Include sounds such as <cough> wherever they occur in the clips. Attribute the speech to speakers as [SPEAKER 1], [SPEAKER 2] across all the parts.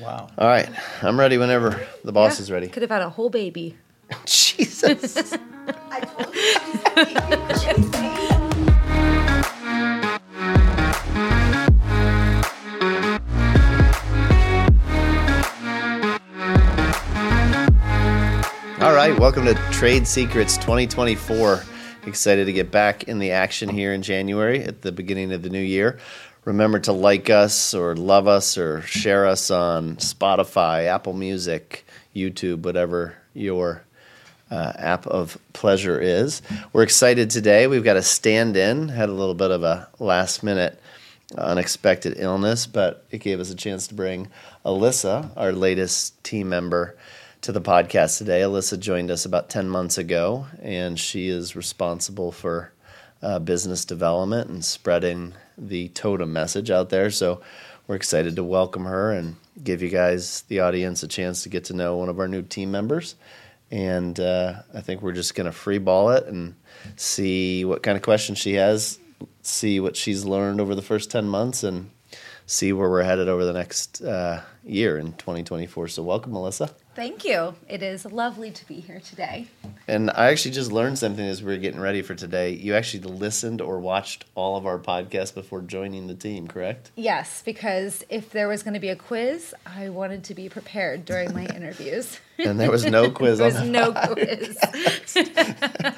[SPEAKER 1] Wow.
[SPEAKER 2] All right, I'm ready whenever the boss
[SPEAKER 3] Yeah,
[SPEAKER 2] is ready.
[SPEAKER 3] Could have had a whole baby. <laughs>
[SPEAKER 2] Jesus. <laughs>
[SPEAKER 4] I told you she's me.
[SPEAKER 2] All right, welcome to Trade Secrets 2024. Excited to get back in the action here in January at the beginning of the new year. Remember to like us or love us or share us on Spotify, Apple Music, YouTube, whatever your uh, app of pleasure is. We're excited today. We've got a stand in, had a little bit of a last minute unexpected illness, but it gave us a chance to bring Alyssa, our latest team member, to the podcast today. Alyssa joined us about 10 months ago, and she is responsible for uh, business development and spreading the Totum message out there. So we're excited to welcome her and give you guys, the audience, a chance to get to know one of our new team members. And uh, I think we're just going to free ball it and see what kind of questions she has, see what she's learned over the first 10 months, and see where we're headed over the next uh, year in 2024. So, welcome, Alyssa.
[SPEAKER 3] Thank you. It is lovely to be here today.
[SPEAKER 2] And I actually just learned something as we were getting ready for today. You actually listened or watched all of our podcasts before joining the team, correct?
[SPEAKER 3] Yes, because if there was going to be a quiz, I wanted to be prepared during my interviews. <laughs>
[SPEAKER 2] And there was no quiz
[SPEAKER 3] there
[SPEAKER 2] on
[SPEAKER 3] was
[SPEAKER 2] that.
[SPEAKER 3] no quiz. <laughs>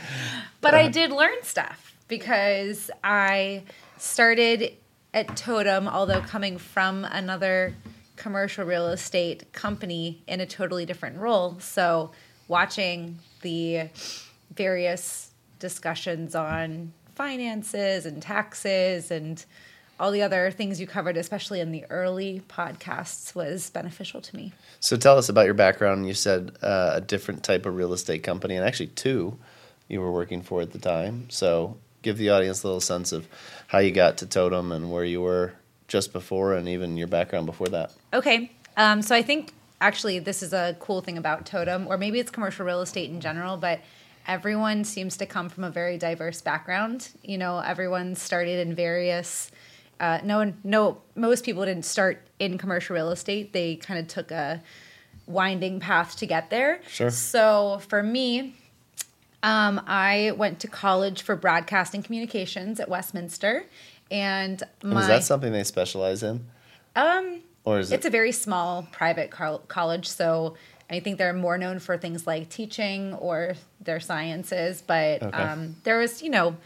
[SPEAKER 3] but I did learn stuff because I started at Totum, although coming from another commercial real estate company in a totally different role. So watching the various discussions on finances and taxes and all the other things you covered, especially in the early podcasts, was beneficial to me.
[SPEAKER 2] So, tell us about your background. You said uh, a different type of real estate company, and actually, two you were working for at the time. So, give the audience a little sense of how you got to Totum and where you were just before, and even your background before that.
[SPEAKER 3] Okay. Um, so I think actually this is a cool thing about Totum, or maybe it's commercial real estate in general, but everyone seems to come from a very diverse background. You know, everyone started in various. Uh, no one, no, most people didn't start in commercial real estate. They kind of took a winding path to get there.
[SPEAKER 2] Sure.
[SPEAKER 3] So for me, um, I went to college for broadcasting communications at Westminster, and my
[SPEAKER 2] is that something they specialize in?
[SPEAKER 3] um,
[SPEAKER 2] Or is it?
[SPEAKER 3] it's a very small private col- college, so I think they're more known for things like teaching or their sciences. But
[SPEAKER 2] Okay.
[SPEAKER 3] um, there was, you know,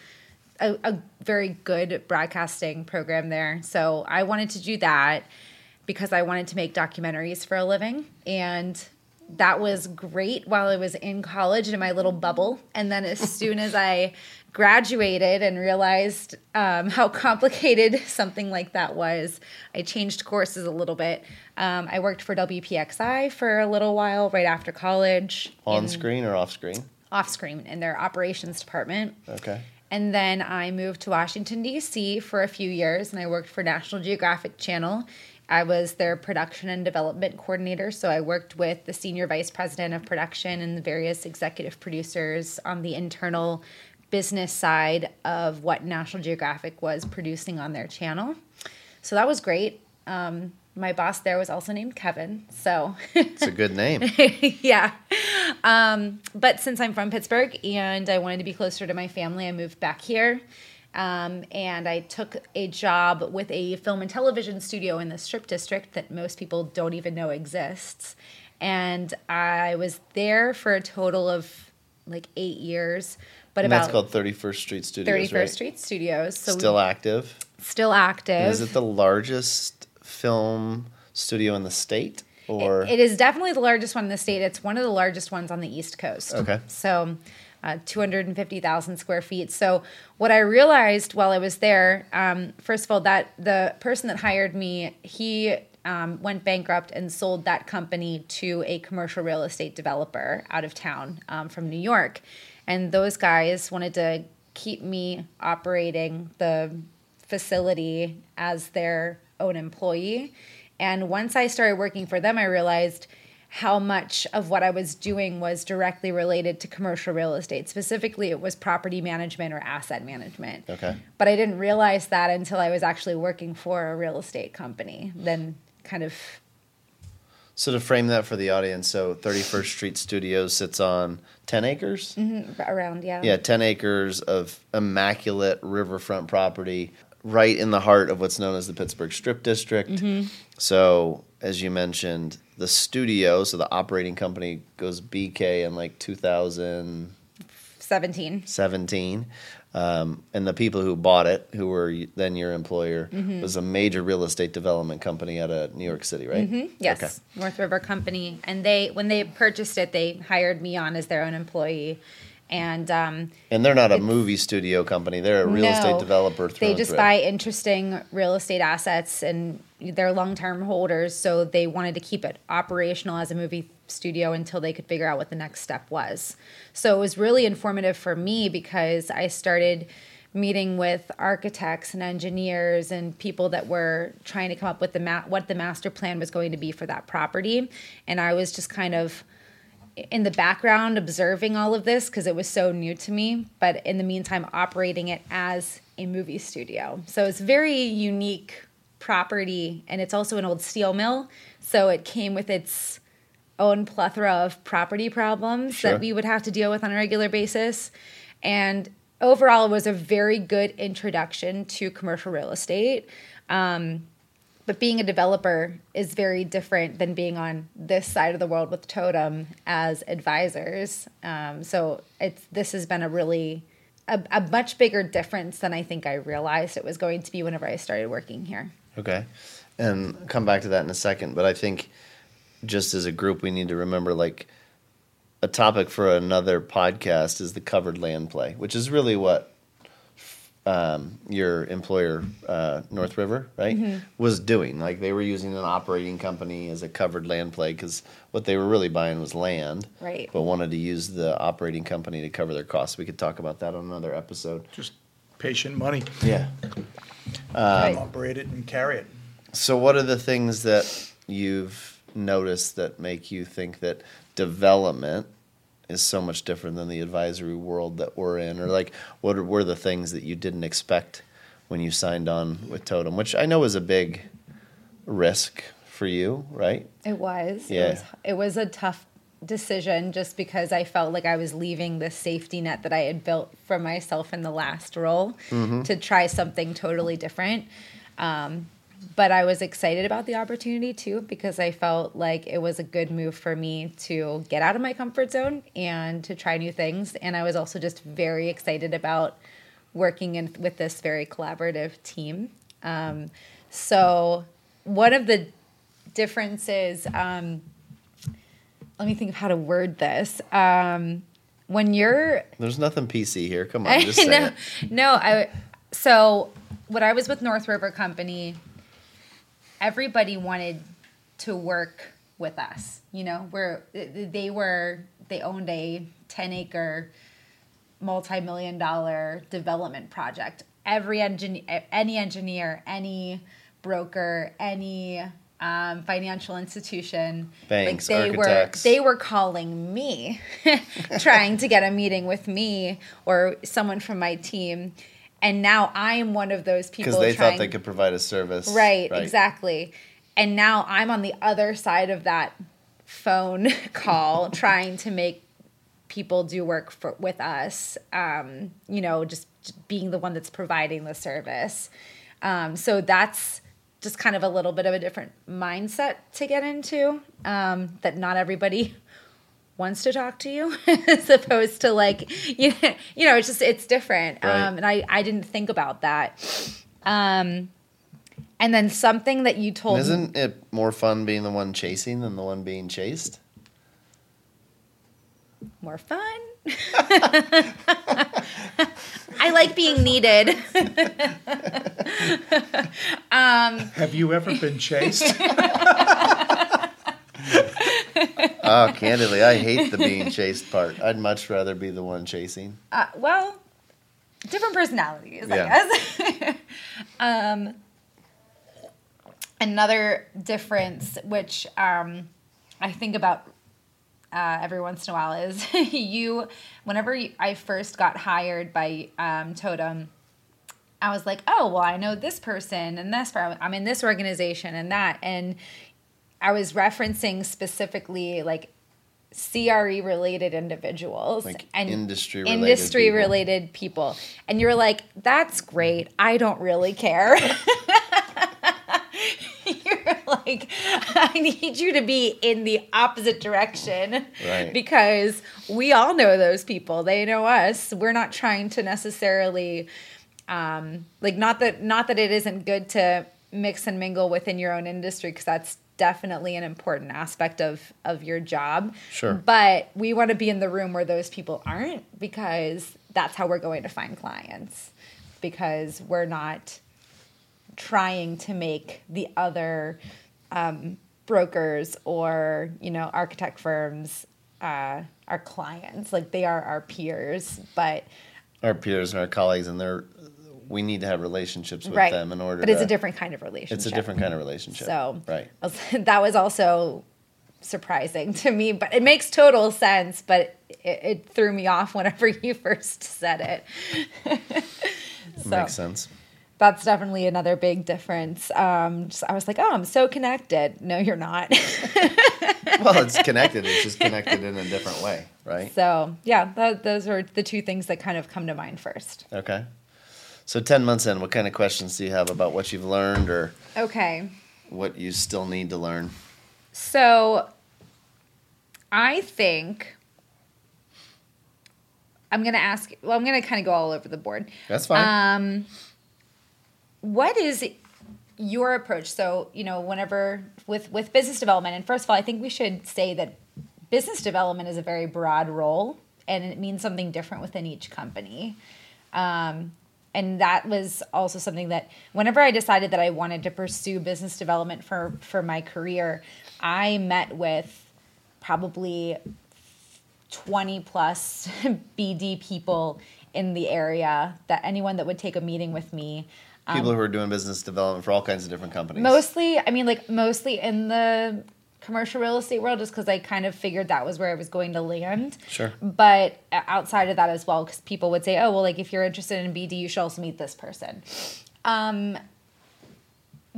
[SPEAKER 3] a, a very good broadcasting program there. So I wanted to do that because I wanted to make documentaries for a living. And that was great while I was in college in my little bubble. And then as <laughs> soon as I graduated and realized um, how <laughs> complicated something like that was, I changed courses a little bit. Um, I worked for WPXI for a little while right after college.
[SPEAKER 2] on
[SPEAKER 3] in-
[SPEAKER 2] screen or off screen?
[SPEAKER 3] Off screen in their operations department.
[SPEAKER 2] Okay.
[SPEAKER 3] And then I moved to Washington, D.C. for a few years and I worked for National Geographic Channel. I was their production and development coordinator. So I worked with the senior vice president of production and the various executive producers on the internal business side of what National Geographic was producing on their channel. So that was great. Um, my boss there was also named Kevin. So
[SPEAKER 2] It's a good name. <laughs>
[SPEAKER 3] yeah. Um, but since I'm from Pittsburgh and I wanted to be closer to my family, I moved back here. Um, and I took a job with a film and television studio in the Strip District that most people don't even know exists. And I was there for a total of like eight years. But
[SPEAKER 2] and
[SPEAKER 3] about
[SPEAKER 2] that's called 31st Street Studios,
[SPEAKER 3] 31st
[SPEAKER 2] right?
[SPEAKER 3] Street Studios. So
[SPEAKER 2] Still active.
[SPEAKER 3] still active.
[SPEAKER 2] And is it the largest film studio in the state? Or
[SPEAKER 3] It is definitely the largest one in the state. It's one of the largest ones on the East Coast.
[SPEAKER 2] Okay.
[SPEAKER 3] So, uh, 250,000 square feet. So, what I realized while I was there, um, first of all, that the person that hired me, he um, went bankrupt and sold that company to a commercial real estate developer out of town um, from New York. And those guys wanted to keep me operating the facility as their own employee. And once I started working for them, I realized how much of what I was doing was directly related to commercial real estate. Specifically, it was property management or asset management.
[SPEAKER 2] Okay.
[SPEAKER 3] But I didn't realize that until I was actually working for a real estate company. Then kind of
[SPEAKER 2] So to frame that for the audience, so 31st Street Studios sits on 10 acres?
[SPEAKER 3] around yeah
[SPEAKER 2] Yeah, 10 acres of immaculate riverfront property right in the heart of what's known as the Pittsburgh Strip District.
[SPEAKER 3] Mm-hmm.
[SPEAKER 2] So, as you mentioned, the studio, so the operating company goes BK in like 2017.
[SPEAKER 3] 17
[SPEAKER 2] Um, and the people who bought it, who were then your employer,
[SPEAKER 3] Mm-hmm.
[SPEAKER 2] was a major real estate development company out of New York City, right?
[SPEAKER 3] Mm-hmm. yes
[SPEAKER 2] Okay.
[SPEAKER 3] north river company and they when they purchased it they hired me on as their own employee and um,
[SPEAKER 2] And they're not a movie studio company; they're a real
[SPEAKER 3] No.
[SPEAKER 2] estate developer.
[SPEAKER 3] They just buy interesting real estate assets and they're long-term holders so they wanted to keep it operational as a movie studio until they could figure out what the next step was so it was really informative for me because i started meeting with architects and engineers and people that were trying to come up with the ma- what the master plan was going to be for that property and i was just kind of in the background observing all of this because it was so new to me, but in the meantime, operating it as a movie studio. So it's very unique property, and it's also an old steel mill. So it came with its own plethora of property problems
[SPEAKER 2] Sure.
[SPEAKER 3] that we would have to deal with on a regular basis. And overall, it was a very good introduction to commercial real estate. Um, but being a developer is very different than being on this side of the world with Totum as advisors. Um, so it's this has been a really a, a much bigger difference than I think I realized it was going to be whenever I started working here.
[SPEAKER 2] Okay. And come back to that in a second. But I think just as a group, we need to remember like a topic for another podcast is the covered land play, which is really what um, your employer, uh, North River, right, was doing. Like they were using an operating company as a covered land play because what they were really buying was land,
[SPEAKER 3] Right.
[SPEAKER 2] But wanted to use the operating company to cover their costs. We could talk about that on another episode.
[SPEAKER 1] Just patient money,
[SPEAKER 2] Yeah.
[SPEAKER 3] Right.
[SPEAKER 1] Uh, operate it and carry it.
[SPEAKER 2] So, what are the things that you've noticed that make you think that development is so much different than the advisory world that we're in? Or, like, what are, were the things that you didn't expect when you signed on with Totum, which I know is a big risk for you, right?
[SPEAKER 3] It was.
[SPEAKER 2] Yeah.
[SPEAKER 3] It was it was a tough decision just because I felt like I was leaving the safety net that I had built for myself in the last role to try something totally different. Um, but I was excited about the opportunity too because I felt like it was a good move for me to get out of my comfort zone and to try new things. And I was also just very excited about working in, with this very collaborative team. Um, so one of the differences, um, let me think of how to word this. Um, when you're
[SPEAKER 2] There's nothing PC here. Come on, <laughs> just say
[SPEAKER 3] no,
[SPEAKER 2] it.
[SPEAKER 3] no, I so when I was with North River Company, everybody wanted to work with us. You know, where they were they owned a 10 acre multi-million dollar development project. Every engineer any engineer, any broker, any um, financial institution,
[SPEAKER 2] Banks,
[SPEAKER 3] they
[SPEAKER 2] architects.
[SPEAKER 3] were they were calling me, <laughs> trying to get a meeting with me or someone from my team, and now I'm one of those people
[SPEAKER 2] Because they
[SPEAKER 3] trying,
[SPEAKER 2] thought they could provide a service.
[SPEAKER 3] right, exactly, and now I'm on the other side of that phone <laughs> call <laughs> trying to make people do work for with us. Um, you know, just, just being the one that's providing the service. Um, so that's just kind of a little bit of a different mindset to get into. Um, that not everybody <laughs> wants to talk to you, <laughs> as opposed to like you <laughs> know, you know, it's just it's different.
[SPEAKER 2] Right.
[SPEAKER 3] Um, and I I didn't think about that. Um, and then something that you told
[SPEAKER 2] And isn't it more fun being the one chasing than the one being chased?
[SPEAKER 3] More fun. <laughs> I like being needed. <laughs>
[SPEAKER 1] Have you ever been chased? <laughs>
[SPEAKER 2] Oh, candidly, I hate the being chased part. I'd much rather be the one chasing.
[SPEAKER 3] Uh, well, different personalities,
[SPEAKER 2] Yeah.
[SPEAKER 3] I guess. um, another difference, which um, I think about uh, every once in a while, is <laughs> you. Whenever you, I first got hired by um, Totum, I was like, oh, well, I know this person and this. I'm in this organization and that. And I was referencing specifically like CRE related individuals
[SPEAKER 2] Like
[SPEAKER 3] and
[SPEAKER 2] industry-related
[SPEAKER 3] industry
[SPEAKER 2] people.
[SPEAKER 3] related people. And you're like, that's great. I don't really care. <laughs> like, <laughs> I need you to be in the opposite direction.
[SPEAKER 2] Right.
[SPEAKER 3] Because we all know those people. They know us. We're not trying to necessarily um like not that not that it isn't good to mix and mingle within your own industry because that's definitely an important aspect of of your job
[SPEAKER 2] Sure.
[SPEAKER 3] but we want to be in the room where those people aren't because that's how we're going to find clients because we're not trying to make the other um, brokers or you know architect firms uh, our clients like they are our peers but
[SPEAKER 2] Our peers and our colleagues, and they're we need to have relationships with
[SPEAKER 3] right
[SPEAKER 2] them in order.
[SPEAKER 3] but it's
[SPEAKER 2] to,
[SPEAKER 3] a different kind of relationship
[SPEAKER 2] It's a different kind of relationship.
[SPEAKER 3] so
[SPEAKER 2] right.
[SPEAKER 3] Was- <laughs> that was also surprising to me but it makes total sense but it, it threw me off whenever <laughs> you first said it <laughs> so
[SPEAKER 2] Makes sense.
[SPEAKER 3] That's definitely another big difference um just, i was like oh i'm so connected no you're not <laughs>
[SPEAKER 2] Well, it's connected. It's just connected in a different way, right?
[SPEAKER 3] so yeah th- those are the two things that kind of come to mind first
[SPEAKER 2] Okay. So ten months in, what kind of questions do you have about what you've learned or
[SPEAKER 3] okay
[SPEAKER 2] what you still need to learn?
[SPEAKER 3] So I think I'm going to ask, well, I'm going to kind of go all over the board.
[SPEAKER 2] That's fine.
[SPEAKER 3] Um, what is your approach? So, you know, whenever with, with business development, and first of all, I think we should say that business development is a very broad role and it means something different within each company. Um, and that was also something that whenever I decided that I wanted to pursue business development for, for my career, I met with probably 20 plus <laughs> BD people in the area that anyone that would take a meeting with me.
[SPEAKER 2] People who are doing business development for all kinds of different companies.
[SPEAKER 3] Mostly, I mean, like mostly in the commercial real estate world, just because I kind of figured that was where I was going to land.
[SPEAKER 2] Sure.
[SPEAKER 3] But outside of that as well, because people would say, oh, well, like if you're interested in BD, you should also meet this person. Um,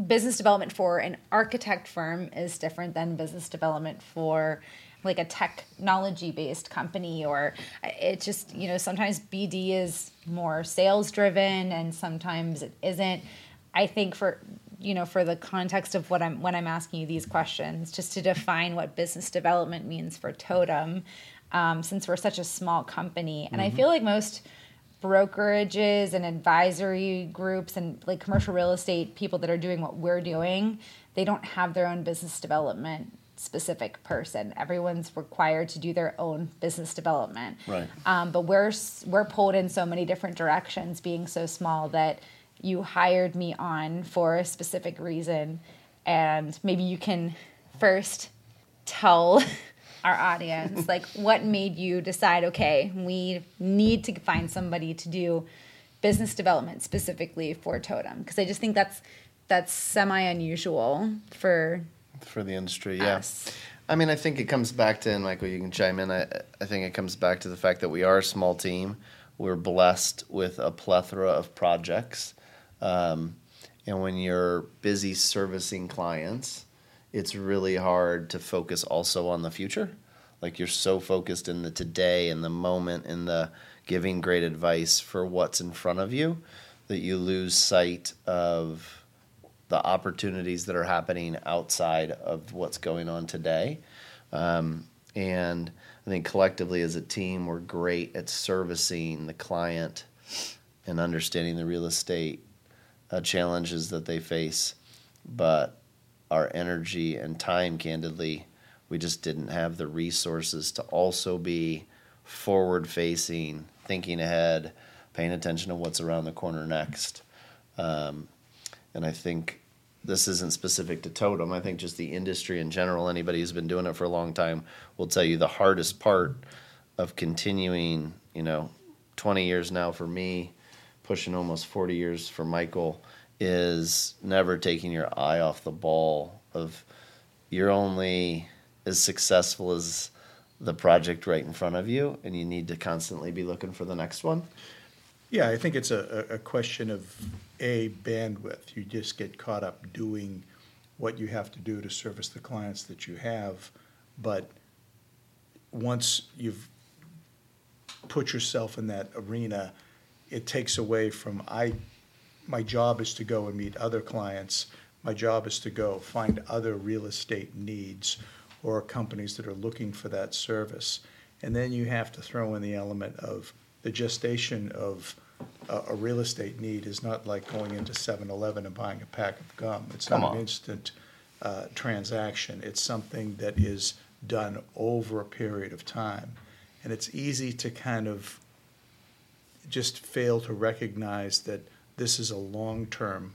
[SPEAKER 3] business development for an architect firm is different than business development for like a technology based company or it just you know sometimes bd is more sales driven and sometimes it isn't. I think for you know for the context of what i'm when i'm asking you these questions just to define what business development means for Totum um, since we're such a small company and i feel like most brokerages and advisory groups and like commercial real estate people that are doing what we're doing they don't have their own business development specific person. Everyone's required to do their own business development.
[SPEAKER 2] Right.
[SPEAKER 3] um, but we're we're pulled in so many different directions being so small that you hired me on for a specific reason and maybe you can first tell <laughs> our audience like <laughs> what made you decide okay we need to find somebody to do business development specifically for Totum? Because i just think that's that's semi unusual for
[SPEAKER 2] for the industry. Yeah.
[SPEAKER 3] us
[SPEAKER 2] I mean, I think it comes back to, and Michael, you can chime in. I, I think it comes back to the fact that we are a small team. We're blessed with a plethora of projects. Um, and when you're busy servicing clients, it's really hard to focus also on the future. Like you're so focused in the today and the moment and the giving great advice for what's in front of you that you lose sight of the opportunities that are happening outside of what's going on today. Um, and I think collectively as a team, we're great at servicing the client and understanding the real estate uh, challenges that they face. But our energy and time, candidly, we just didn't have the resources to also be forward facing, thinking ahead, paying attention to what's around the corner next. Um, and I think this isn't specific to Totum. I think just the industry in general, anybody who's been doing it for a long time will tell you the hardest part of continuing, you know, 20 years now for me, pushing almost 40 years for Michael, is never taking your eye off the ball of you're only as successful as the project right in front of you and you need to constantly be looking for the next one.
[SPEAKER 1] Yeah, I think it's a, a question of a bandwidth. You just get caught up doing what you have to do to service the clients that you have. But once you've put yourself in that arena, it takes away from I. My job is to go and meet other clients. My job is to go find other real estate needs or companies that are looking for that service. And then you have to throw in the element of the gestation of a, a real estate need is not like going into 7-Eleven and buying a pack of gum. It's
[SPEAKER 2] Come
[SPEAKER 1] not
[SPEAKER 2] on.
[SPEAKER 1] an instant uh, transaction. It's something that is done over a period of time. And it's easy to kind of just fail to recognize that this is a long-term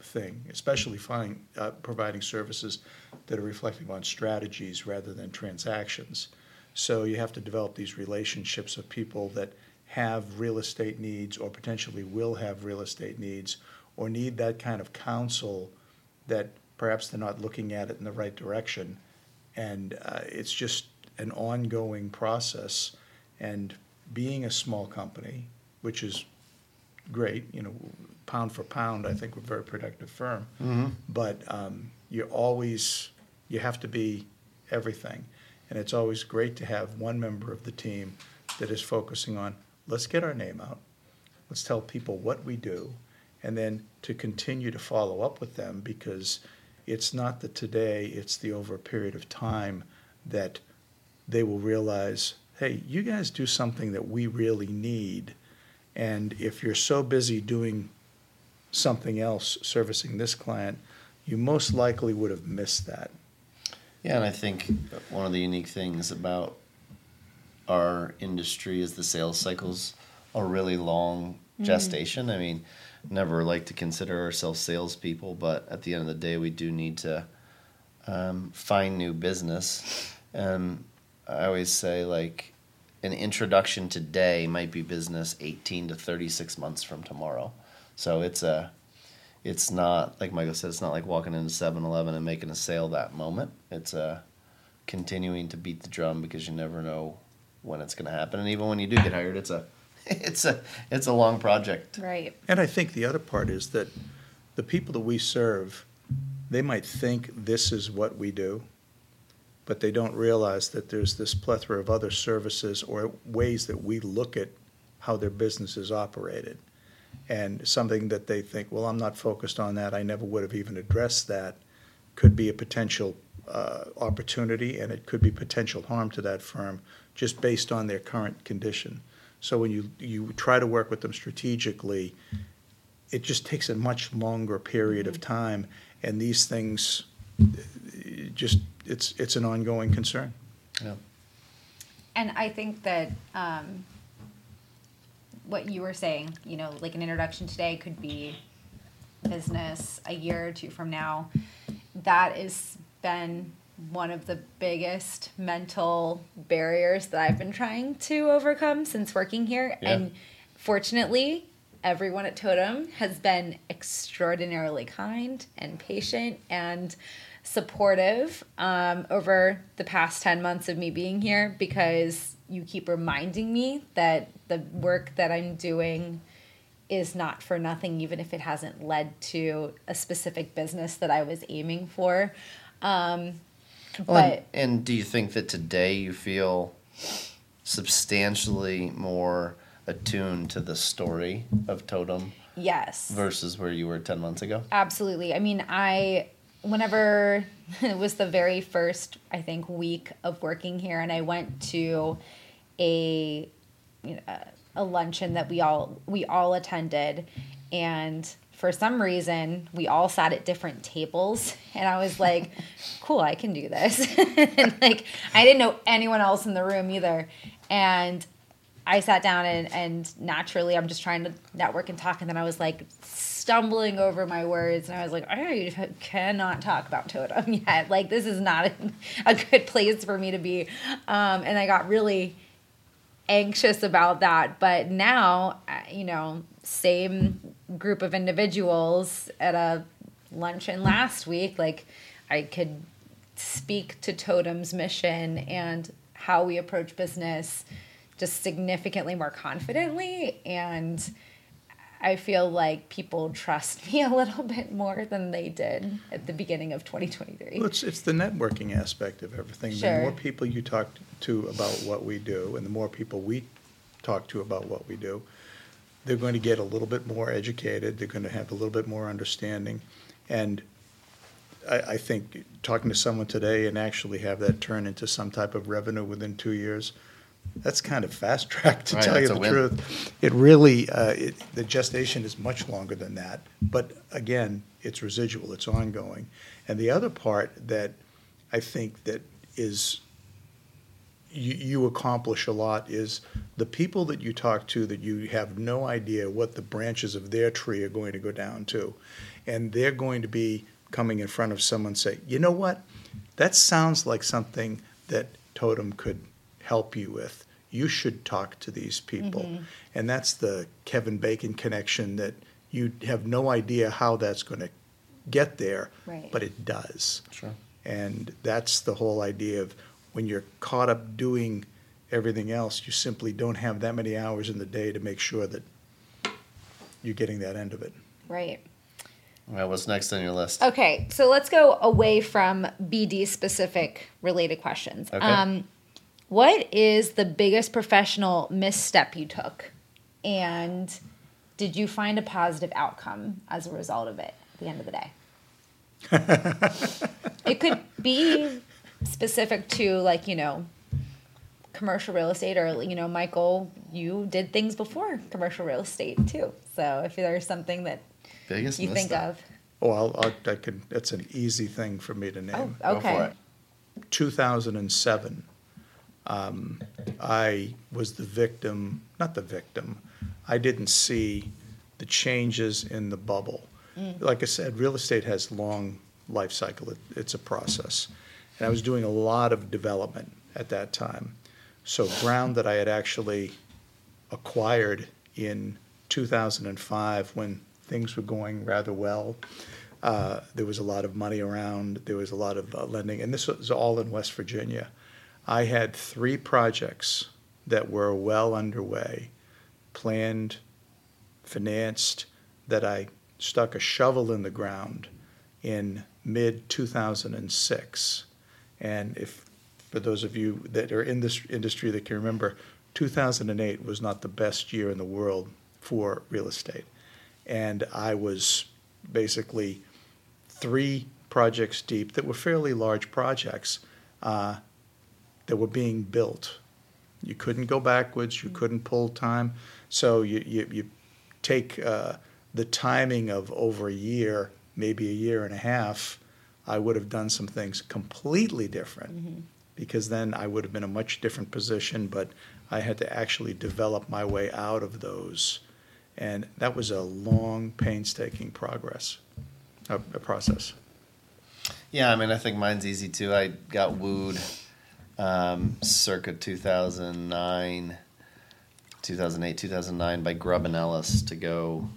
[SPEAKER 1] thing, especially finding, uh, providing services that are reflective on strategies rather than transactions. So you have to develop these relationships of people that have real estate needs or potentially will have real estate needs or need that kind of counsel that perhaps they're not looking at it in the right direction. And uh, it's just an ongoing process. And being a small company, which is great, you know, pound for pound, I think we're a very productive firm. But um, you always, you have to be everything. And it's always great to have one member of the team that is focusing on, let's get our name out, let's tell people what we do, and then to continue to follow up with them because it's not the today, it's the over a period of time that they will realize, hey, you guys do something that we really need. And if you're so busy doing something else, servicing this client, you most likely would have missed that.
[SPEAKER 2] Yeah, and I think one of the unique things about our industry is the sales cycles are really long gestation. I mean, never like to consider ourselves salespeople, but at the end of the day, we do need to um, find new business. And I always say, like, an introduction today might be business 18 to 36 months from tomorrow. So it's a it's not like Michael said. It's not like walking into 7-Eleven and making a sale that moment. It's uh, continuing to beat the drum because you never know when it's going to happen. And even when you do get hired, it's a <laughs> it's a it's a long project.
[SPEAKER 3] Right.
[SPEAKER 1] And I think the other part is that the people that we serve, they might think this is what we do, but they don't realize that there's this plethora of other services or ways that we look at how their business is operated. And something that they think, well, I'm not focused on that, I never would have even addressed that, could be a potential uh, opportunity and it could be potential harm to that firm just based on their current condition. So when you, you try to work with them strategically, it just takes a much longer period of time, and these things, uh, just, it's, it's an ongoing concern.
[SPEAKER 2] Yeah.
[SPEAKER 3] And I think that um, what you were saying, you know, like an introduction today could be business a year or two from now. That has been one of the biggest mental barriers that I've been trying to overcome since working here.
[SPEAKER 2] Yeah.
[SPEAKER 3] And fortunately, everyone at Totum has been extraordinarily kind and patient and supportive um, over the past 10 months of me being here because you keep reminding me that the work that I'm doing is not for nothing, even if it hasn't led to a specific business that I was aiming for. Um,
[SPEAKER 2] Well,
[SPEAKER 3] but
[SPEAKER 2] and, and do you think that today you feel substantially more attuned to the story of Totum
[SPEAKER 3] yes.
[SPEAKER 2] versus where you were 10 months ago?
[SPEAKER 3] Absolutely. I mean, I whenever <laughs> it was the very first I think week of working here, and I went to a you know, a luncheon that we all we all attended, and for some reason we all sat at different tables, <laughs> and I was like, <laughs> "Cool, I can do this." <laughs> and like I didn't know anyone else in the room either, and I sat down and, and naturally I'm just trying to network and talk and then I was like stumbling over my words and I was like I cannot talk about Totum yet. Like this is not a, a good place for me to be. Um, and I got really anxious about that. But now uh, you know same group of individuals at a luncheon last week like I could speak to Totum's mission and how we approach business just significantly more confidently and I feel like people trust me <laughs> a little bit more than they did at the beginning of 2023.
[SPEAKER 1] Well, it's, it's the networking aspect of everything. The more people you talk to about what we do, and the more people we talk to about what we do, they're going to get a little bit more educated, they're going to have a little bit more understanding. And I, I think talking to someone today and actually have that turn into some type of revenue within two years, that's kind of fast <laughs> track, to
[SPEAKER 2] Right,
[SPEAKER 1] tell you
[SPEAKER 2] that's
[SPEAKER 1] the
[SPEAKER 2] win.
[SPEAKER 1] truth. It really, uh, it, the gestation is much longer than that, but again, it's residual, it's ongoing. And the other part that I think that is, you, you accomplish a lot is the people that you talk to that you have no idea what the branches of their tree are going to go down to. And they're going to be coming in front of someone and say, you know what? That sounds like something that Totum could help you with. You should talk to these people. Mm-hmm. And that's the Kevin Bacon connection that you have no idea how that's going to get there,
[SPEAKER 3] Right.
[SPEAKER 1] but it does.
[SPEAKER 2] Sure.
[SPEAKER 1] And that's the whole idea of when you're caught up doing everything else, you simply don't have that many hours in the day to make sure that you're getting that end of it.
[SPEAKER 3] Right.
[SPEAKER 2] All right, what's next on your list?
[SPEAKER 3] Okay, so let's go away from BD specific related questions.
[SPEAKER 2] Okay.
[SPEAKER 3] Um, what is the biggest professional misstep you took? And did you find a positive outcome as a result of it at the end of the day? <laughs> it could be specific to, like, you know, commercial real estate, or, you know, Michael, you did things before commercial real estate too. So if there's something that
[SPEAKER 2] Biggest
[SPEAKER 3] you think
[SPEAKER 2] misstep?
[SPEAKER 3] of.
[SPEAKER 1] Oh, I'll, I'll, I can, that's an easy thing for me to
[SPEAKER 3] Oh,
[SPEAKER 1] name.
[SPEAKER 2] Go for
[SPEAKER 3] okay.
[SPEAKER 2] it.
[SPEAKER 1] 2007, um, I was the victim, not the victim, I didn't see the changes in the bubble. Like I said, real estate has long life cycle. It, it's a process. And I was doing a lot of development at that time. So ground that I had actually acquired in 2005 when things were going rather well. Uh, there was a lot of money around. There was a lot of uh, lending, and this was all in West Virginia. I had three projects that were well underway, planned, financed, that I stuck a shovel in the ground in mid 2006. And if, for those of you that are in this industry that can remember, 2008 was not the best year in the world for real estate. And I was basically three projects deep that were fairly large projects uh, that were being built. You couldn't go backwards, you couldn't pull time. So you, you, you take uh, the timing of over a year, maybe a year and a half, I would have done some things completely different because then I would have been in a much different position, but I had to actually develop my way out of those. And that was a long, painstaking progress, a, a process.
[SPEAKER 2] Yeah, I mean, I think mine's easy too. I got wooed um, circa 2009, 2008, 2009 by Grubb and Ellis to go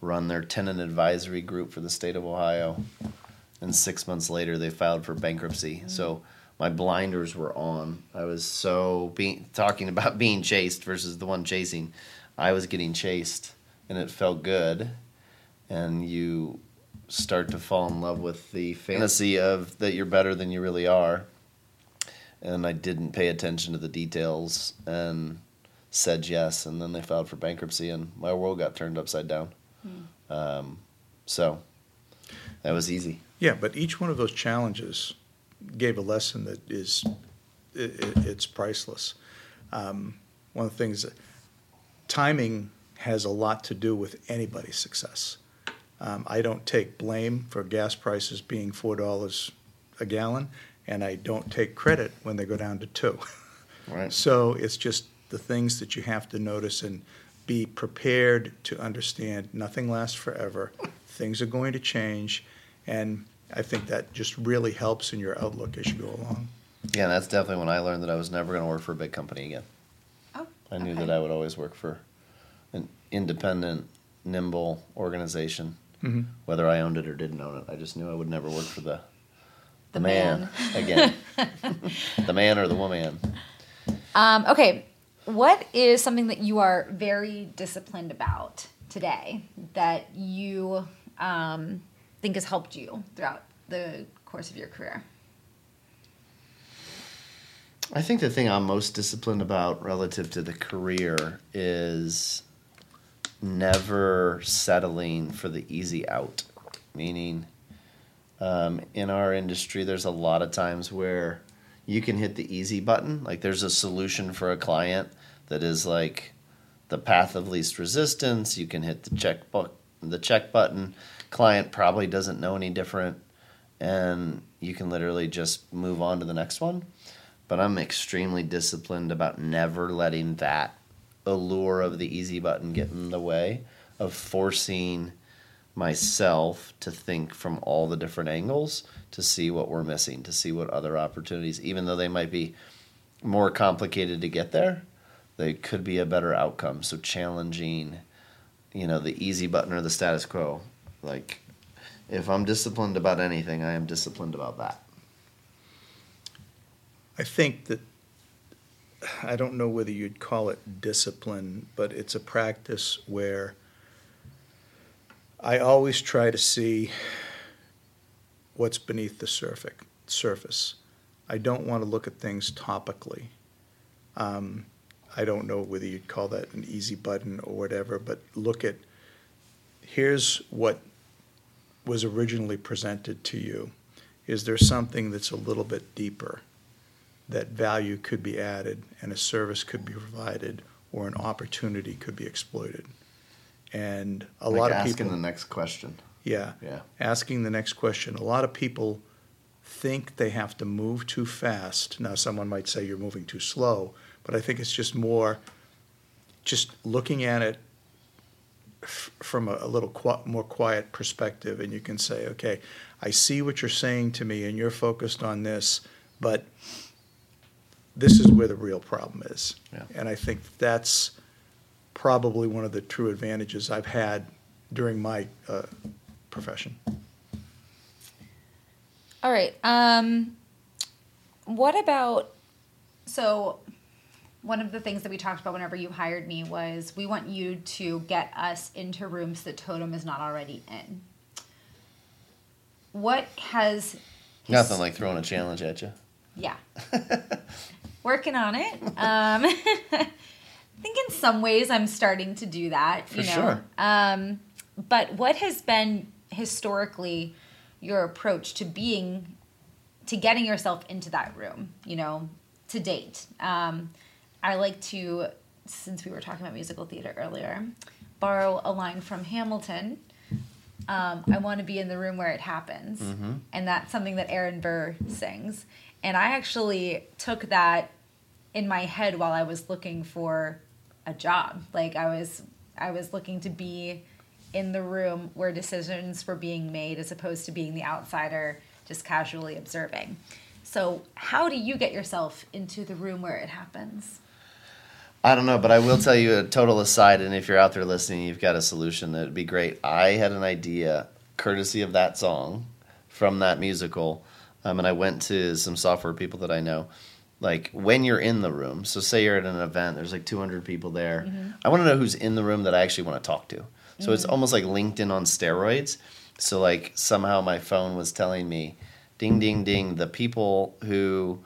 [SPEAKER 2] run their tenant advisory group for the state of Ohio. And six months later, they filed for bankruptcy. So my blinders were on. I was so being talking <laughs> about being chased versus the one chasing. I was getting chased, and it felt good. And you start to fall in love with the fantasy of that you're better than you really are. And I didn't pay attention to the details and said yes, and then they filed for bankruptcy, and my world got turned upside down. Um, so that was easy.
[SPEAKER 1] Yeah, but each one of those challenges gave a lesson that is, i i it's priceless. Um, one of the things, timing has a lot to do with anybody's success. Um, I don't take blame for gas prices being four dollars a gallon, and I don't take credit when they go down to two.
[SPEAKER 2] Right.
[SPEAKER 1] So it's just the things that you have to notice and be prepared to understand. Nothing lasts forever. <laughs> Things are going to change, and I think that just really helps in your outlook as you go along.
[SPEAKER 2] Yeah, that's definitely when I learned that I was never going to work for a big company again.
[SPEAKER 3] Oh,
[SPEAKER 2] I knew
[SPEAKER 3] okay.
[SPEAKER 2] that I would always work for an independent, nimble organization,
[SPEAKER 1] Mhm.
[SPEAKER 2] whether I owned it or didn't own it. I just knew I would never work for the
[SPEAKER 3] The
[SPEAKER 2] man, <laughs> again, <laughs> the man or the woman.
[SPEAKER 3] Um, okay, what is something that you are very disciplined about today that you um, think has helped you throughout the course of your career?
[SPEAKER 2] I think the thing I'm most disciplined about relative to the career is never settling for the easy out. Meaning, um, in our industry, there's a lot of times where you can hit the easy button. Like there's a solution for a client that is like the path of least resistance. You can hit the check bu- the check button. Client probably doesn't know any different, and you can literally just move on to the next one. But I'm extremely disciplined about never letting that allure of the easy button get in the way of forcing myself to think from all the different angles to see what we're missing, to see what other opportunities, even though they might be more complicated to get there, they could be a better outcome. So challenging, you know, the easy button or the status quo. Like, if I'm disciplined about anything, I am disciplined about that.
[SPEAKER 1] I think that, I don't know whether you'd call it discipline, but it's a practice where I always try to see what's beneath the surface. I don't want to look at things topically. Um, I don't know whether you'd call that an easy button or whatever, but look at here's what was originally presented to you. Is there something that's a little bit deeper? that value could be added and a service could be provided or an opportunity could be exploited. And a
[SPEAKER 2] like
[SPEAKER 1] lot of
[SPEAKER 2] asking
[SPEAKER 1] people, asking
[SPEAKER 2] the next question.
[SPEAKER 1] yeah,
[SPEAKER 2] Yeah.
[SPEAKER 1] asking the next question. A lot of people think they have to move too fast. Now, someone might say you're moving too slow, but I think it's just more just looking at it f- from a, a little qui- more quiet perspective, and you can say, okay, I see what you're saying to me, and you're focused on this, but this is where the real problem is.
[SPEAKER 2] Yeah.
[SPEAKER 1] And I think that's probably one of the true advantages I've had during my uh, profession.
[SPEAKER 3] All right. Um, what about so? One of the things that we talked about whenever you hired me was we want you to get us into rooms that Totum is not already in. What has
[SPEAKER 2] Nothing like throwing a challenge at you.
[SPEAKER 3] yeah <laughs> working on it um <laughs> i think in some ways i'm starting to do that you
[SPEAKER 2] For
[SPEAKER 3] know
[SPEAKER 2] sure.
[SPEAKER 3] um but what has been historically your approach to being to getting yourself into that room you know to date um i like to since we were talking about musical theater earlier borrow a line from hamilton um, I want to be in the room where it happens. And that's something that Aaron Burr sings. And I actually took that in my head while I was looking for a job. Like I was I was looking to be in the room where decisions were being made as opposed to being the outsider just casually observing. So, how do you get yourself into the room where it happens?
[SPEAKER 2] I don't know, but I will tell you a total aside, and if you're out there listening, you've got a solution that'd be great. I had an idea, courtesy of that song from that musical, um, and I went to some software people that I know. Like when you're in the room, so say you're at an event, there's like 200 people there. I want to know who's in the room that I actually want to talk to. So it's almost like LinkedIn on steroids. So like somehow my phone was telling me, ding ding ding, the people who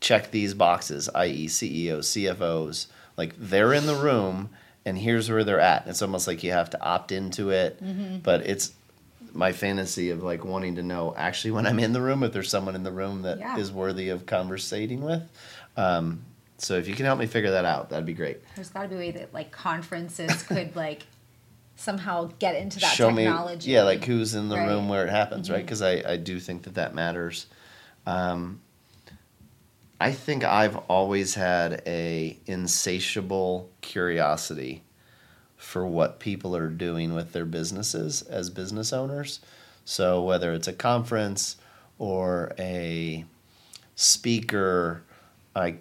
[SPEAKER 2] check these boxes, i.e., CEOs, CFOs, like they're in the room and here's where they're at. It's almost like you have to opt into it, but it's my fantasy of like wanting to know actually when I'm in the room if there's someone in the room that is
[SPEAKER 3] Yeah.
[SPEAKER 2] worthy of conversating with. Um, so if you can help me figure that out, that'd be great.
[SPEAKER 3] There's got to be a way that like conferences <laughs> could like somehow get into that
[SPEAKER 2] Show
[SPEAKER 3] technology.
[SPEAKER 2] me, yeah, like who's in the
[SPEAKER 3] Right.
[SPEAKER 2] room where it happens, right? Because I, I do think that that matters. Um, I think I've always had a insatiable curiosity for what people are doing with their businesses as business owners. So whether it's a conference or a speaker, I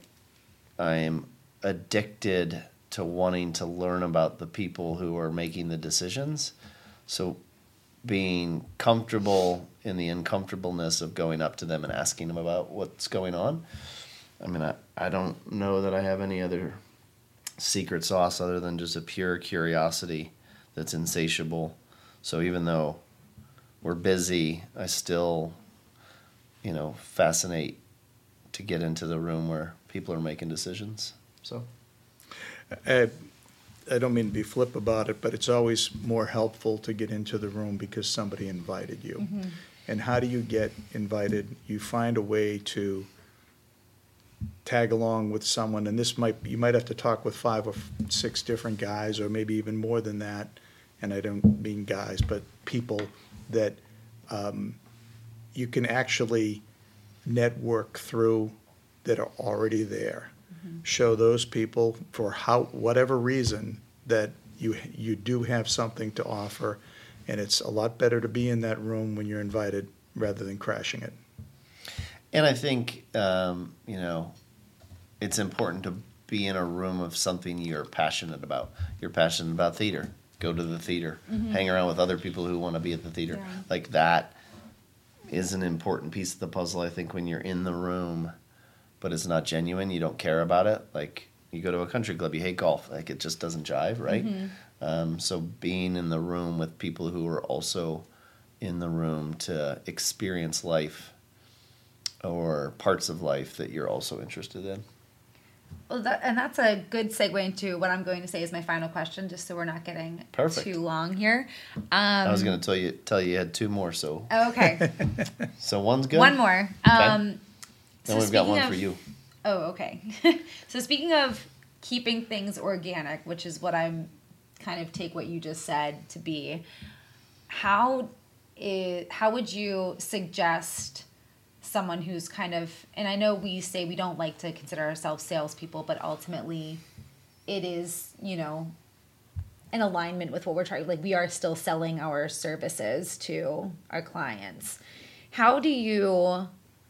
[SPEAKER 2] I am addicted to wanting to learn about the people who are making the decisions. So being comfortable in the uncomfortableness of going up to them and asking them about what's going on. I mean, I, I don't know that I have any other secret sauce other than just a pure curiosity that's insatiable. So even though we're busy, I still, you know, fascinate to get into the room where people are making decisions. So
[SPEAKER 1] I, I don't mean to be flip about it, but it's always more helpful to get into the room because somebody invited you. Mm-hmm. And how do you get invited? You find a way to tag along with someone, and this might, you might have to talk with five or six different guys, or maybe even more than that. And I don't mean guys, but people that um, you can actually network through that are already there. Show those people for how, whatever reason, that you, you do have something to offer. And it's a lot better to be in that room when you're invited rather than crashing it.
[SPEAKER 2] And I think, um, you know, it's important to be in a room of something you're passionate about. You're passionate about theater. Go to the theater. Hang around with other people who want to be at the theater.
[SPEAKER 3] Yeah.
[SPEAKER 2] Like that is an important piece of the puzzle, I think, when you're in the room, but it's not genuine. You don't care about it. Like you go to a country club, you hate golf. Like it just doesn't jive, right? Um, so being in the room with people who are also in the room to experience life or parts of life that you're also interested in.
[SPEAKER 3] Well, that, and that's a good segue into what I'm going to say is my final question, just so we're not getting
[SPEAKER 2] Perfect.
[SPEAKER 3] too long here. Um,
[SPEAKER 2] I was going to tell you tell you you had two more, so
[SPEAKER 3] Okay, <laughs>
[SPEAKER 2] so one's good.
[SPEAKER 3] one more. Um,
[SPEAKER 2] Then
[SPEAKER 3] so
[SPEAKER 2] we've got one
[SPEAKER 3] of-
[SPEAKER 2] for you.
[SPEAKER 3] Oh, okay. <laughs> so speaking of keeping things organic, which is what I'm kind of take what you just said to be, how is how would you suggest someone who's kind of and I know we say we don't like to consider ourselves salespeople, but ultimately it is, you know, in alignment with what we're trying like we are still selling our services to our clients. How do you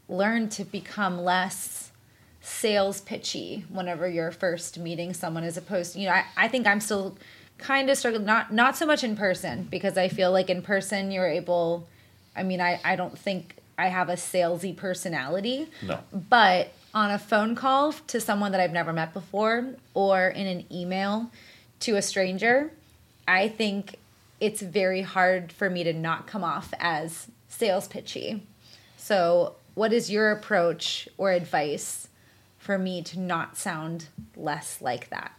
[SPEAKER 3] learn to become less sales pitchy whenever you're first meeting someone as opposed to you know I, I think i'm still kind of struggling not not so much in person because i feel like in person you're able i mean i i don't think i have a salesy personality
[SPEAKER 2] No.
[SPEAKER 3] but on a phone call to someone that i've never met before or in an email to a stranger i think it's very hard for me to not come off as sales pitchy so, what is your approach or advice for me to not sound less like that?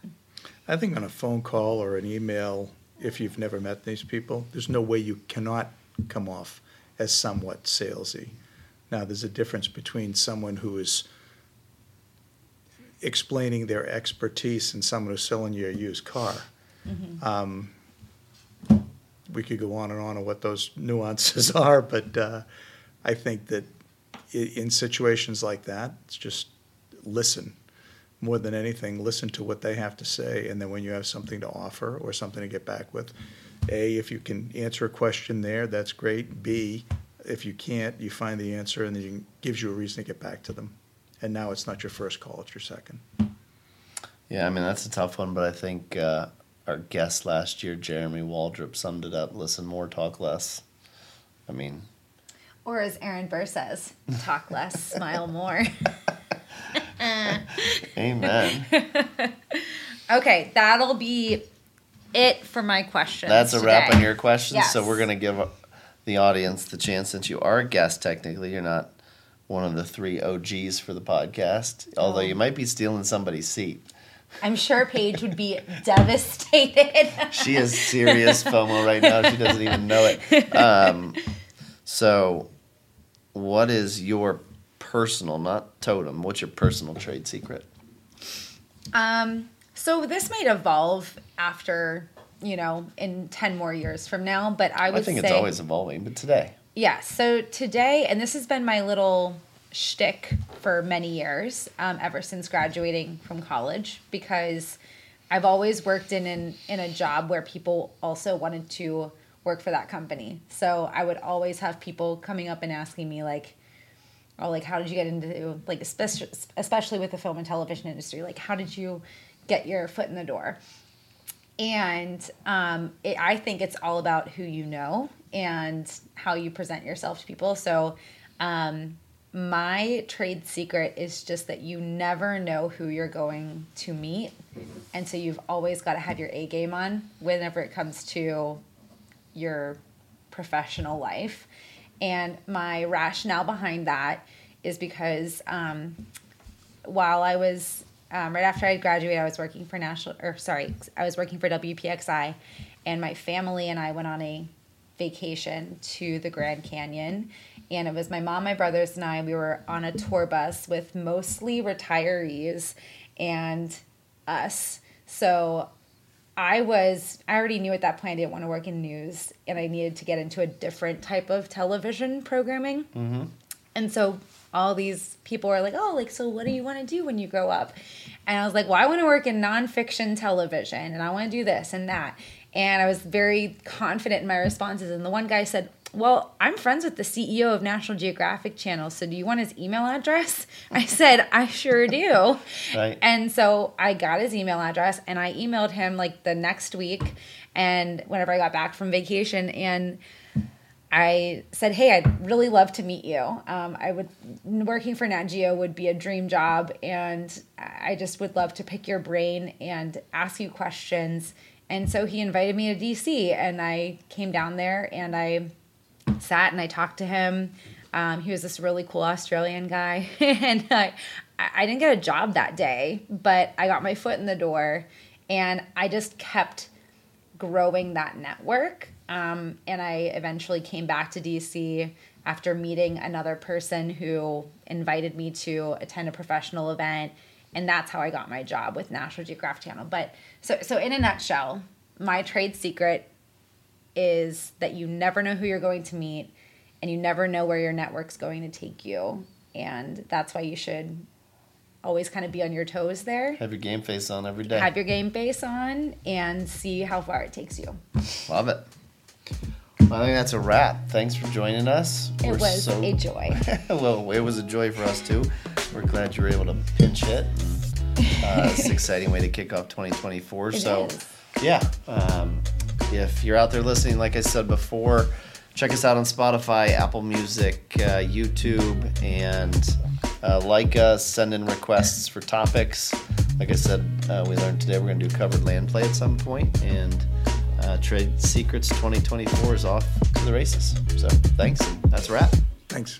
[SPEAKER 1] I think on a phone call or an email, if you've never met these people, there's no way you cannot come off as somewhat salesy. Now, there's a difference between someone who is explaining their expertise and someone who's selling you a used car. Um, we could go on and on on what those nuances <laughs> are, but uh, I think that in situations like that, it's just listen more than anything, listen to what they have to say, and then when you have something to offer or something to get back with, A, if you can answer a question there, that's great. B, if you can't, you find the answer and then you, gives you a reason to get back to them. And now it's not your first call, it's your second.
[SPEAKER 2] Yeah, I mean that's a tough one, but I think uh, our guest last year, Jeremy Waldrop, summed it up: listen more, talk less. I mean,
[SPEAKER 3] Or as Aaron Burr says, talk less, <laughs> smile more.
[SPEAKER 2] amen. <laughs>
[SPEAKER 3] Okay, that'll be it for my questions.
[SPEAKER 2] That's a wrap on your questions. So we're gonna give the audience the chance, since you are a guest, technically, you're not one of the three OGs for the podcast, although
[SPEAKER 3] Oh.
[SPEAKER 2] you might be stealing somebody's seat.
[SPEAKER 3] I'm sure Paige would be <laughs> devastated.
[SPEAKER 2] She has serious <laughs> FOMO right now. She doesn't even know it. Um, so, what is your personal, not Totum? What's your personal trade secret?
[SPEAKER 3] Um, so this might evolve after, you know, in 10 more years from now, but I would
[SPEAKER 2] I think
[SPEAKER 3] say
[SPEAKER 2] it's always evolving, but today,
[SPEAKER 3] Yeah, so today, and this has been my little shtick for many years, um, ever since graduating from college, because I've always worked in an, in a job where people also wanted to work for that company. So I would always have people coming up and asking me like, oh, like how did you get into like especially especially with the film and television industry, like how did you get your foot in the door? And um, it, I think it's all about who you know and how you present yourself to people. So, um, my trade secret is just that you never know who you're going to meet. And so you've always got to have your A game on whenever it comes to your professional life. And my rationale behind that is because um, while I was um, right after I graduated, I was working for national, or sorry, I was working for WPXI, and my family and I went on a vacation to the Grand Canyon. And it was my mom, my brothers, and I. We were on a tour bus with mostly retirees and us. So I was, I already knew at that point I didn't want to work in news and I needed to get into a different type of television programming. Mm-hmm. And so all these people are like, oh, like, so what do you want to do when you grow up? And I was like, well, I want to work in nonfiction television and I want to do this and that. And I was very confident in my responses. And the one guy said, well, I'm friends with the CEO of National Geographic Channel, so do you want his email address? I said, I sure do. <laughs>
[SPEAKER 2] Right.
[SPEAKER 3] And so I got his email address and I emailed him like the next week and whenever I got back from vacation and I said, "Hey, I'd really love to meet you. Um, I would working for Nat Geo would be a dream job, and I just would love to pick your brain and ask you questions." And so he invited me to DC, and I came down there and I sat and I talked to him. Um, he was this really cool Australian guy, <laughs> and I, I didn't get a job that day, but I got my foot in the door, and I just kept growing that network. Um, and I eventually came back to DC after meeting another person who invited me to attend a professional event. And that's how I got my job with National Geographic Channel. But so, so in a nutshell, my trade secret is that you never know who you're going to meet and you never know where your network's going to take you. And that's why you should always kind of be on your toes there.
[SPEAKER 2] Have your game face on every day.
[SPEAKER 3] Have your game face on and see how far it takes you.
[SPEAKER 2] Love it. Well, I think that's a wrap. Thanks for joining us.
[SPEAKER 3] It
[SPEAKER 2] We're
[SPEAKER 3] was
[SPEAKER 2] so-
[SPEAKER 3] a joy. <laughs>
[SPEAKER 2] well, it was a joy for us too. We're glad you were able to pinch hit. Uh, it's an <laughs> exciting way to kick off 2024.
[SPEAKER 3] It
[SPEAKER 2] so,
[SPEAKER 3] is.
[SPEAKER 2] yeah, um, if you're out there listening, like I said before, check us out on Spotify, Apple Music, uh, YouTube, and uh, like us. Send in requests for topics. Like I said, uh, we learned today we're going to do covered land play at some point, and uh, Trade Secrets 2024 is off to the races. So, thanks. That's a wrap.
[SPEAKER 1] Thanks.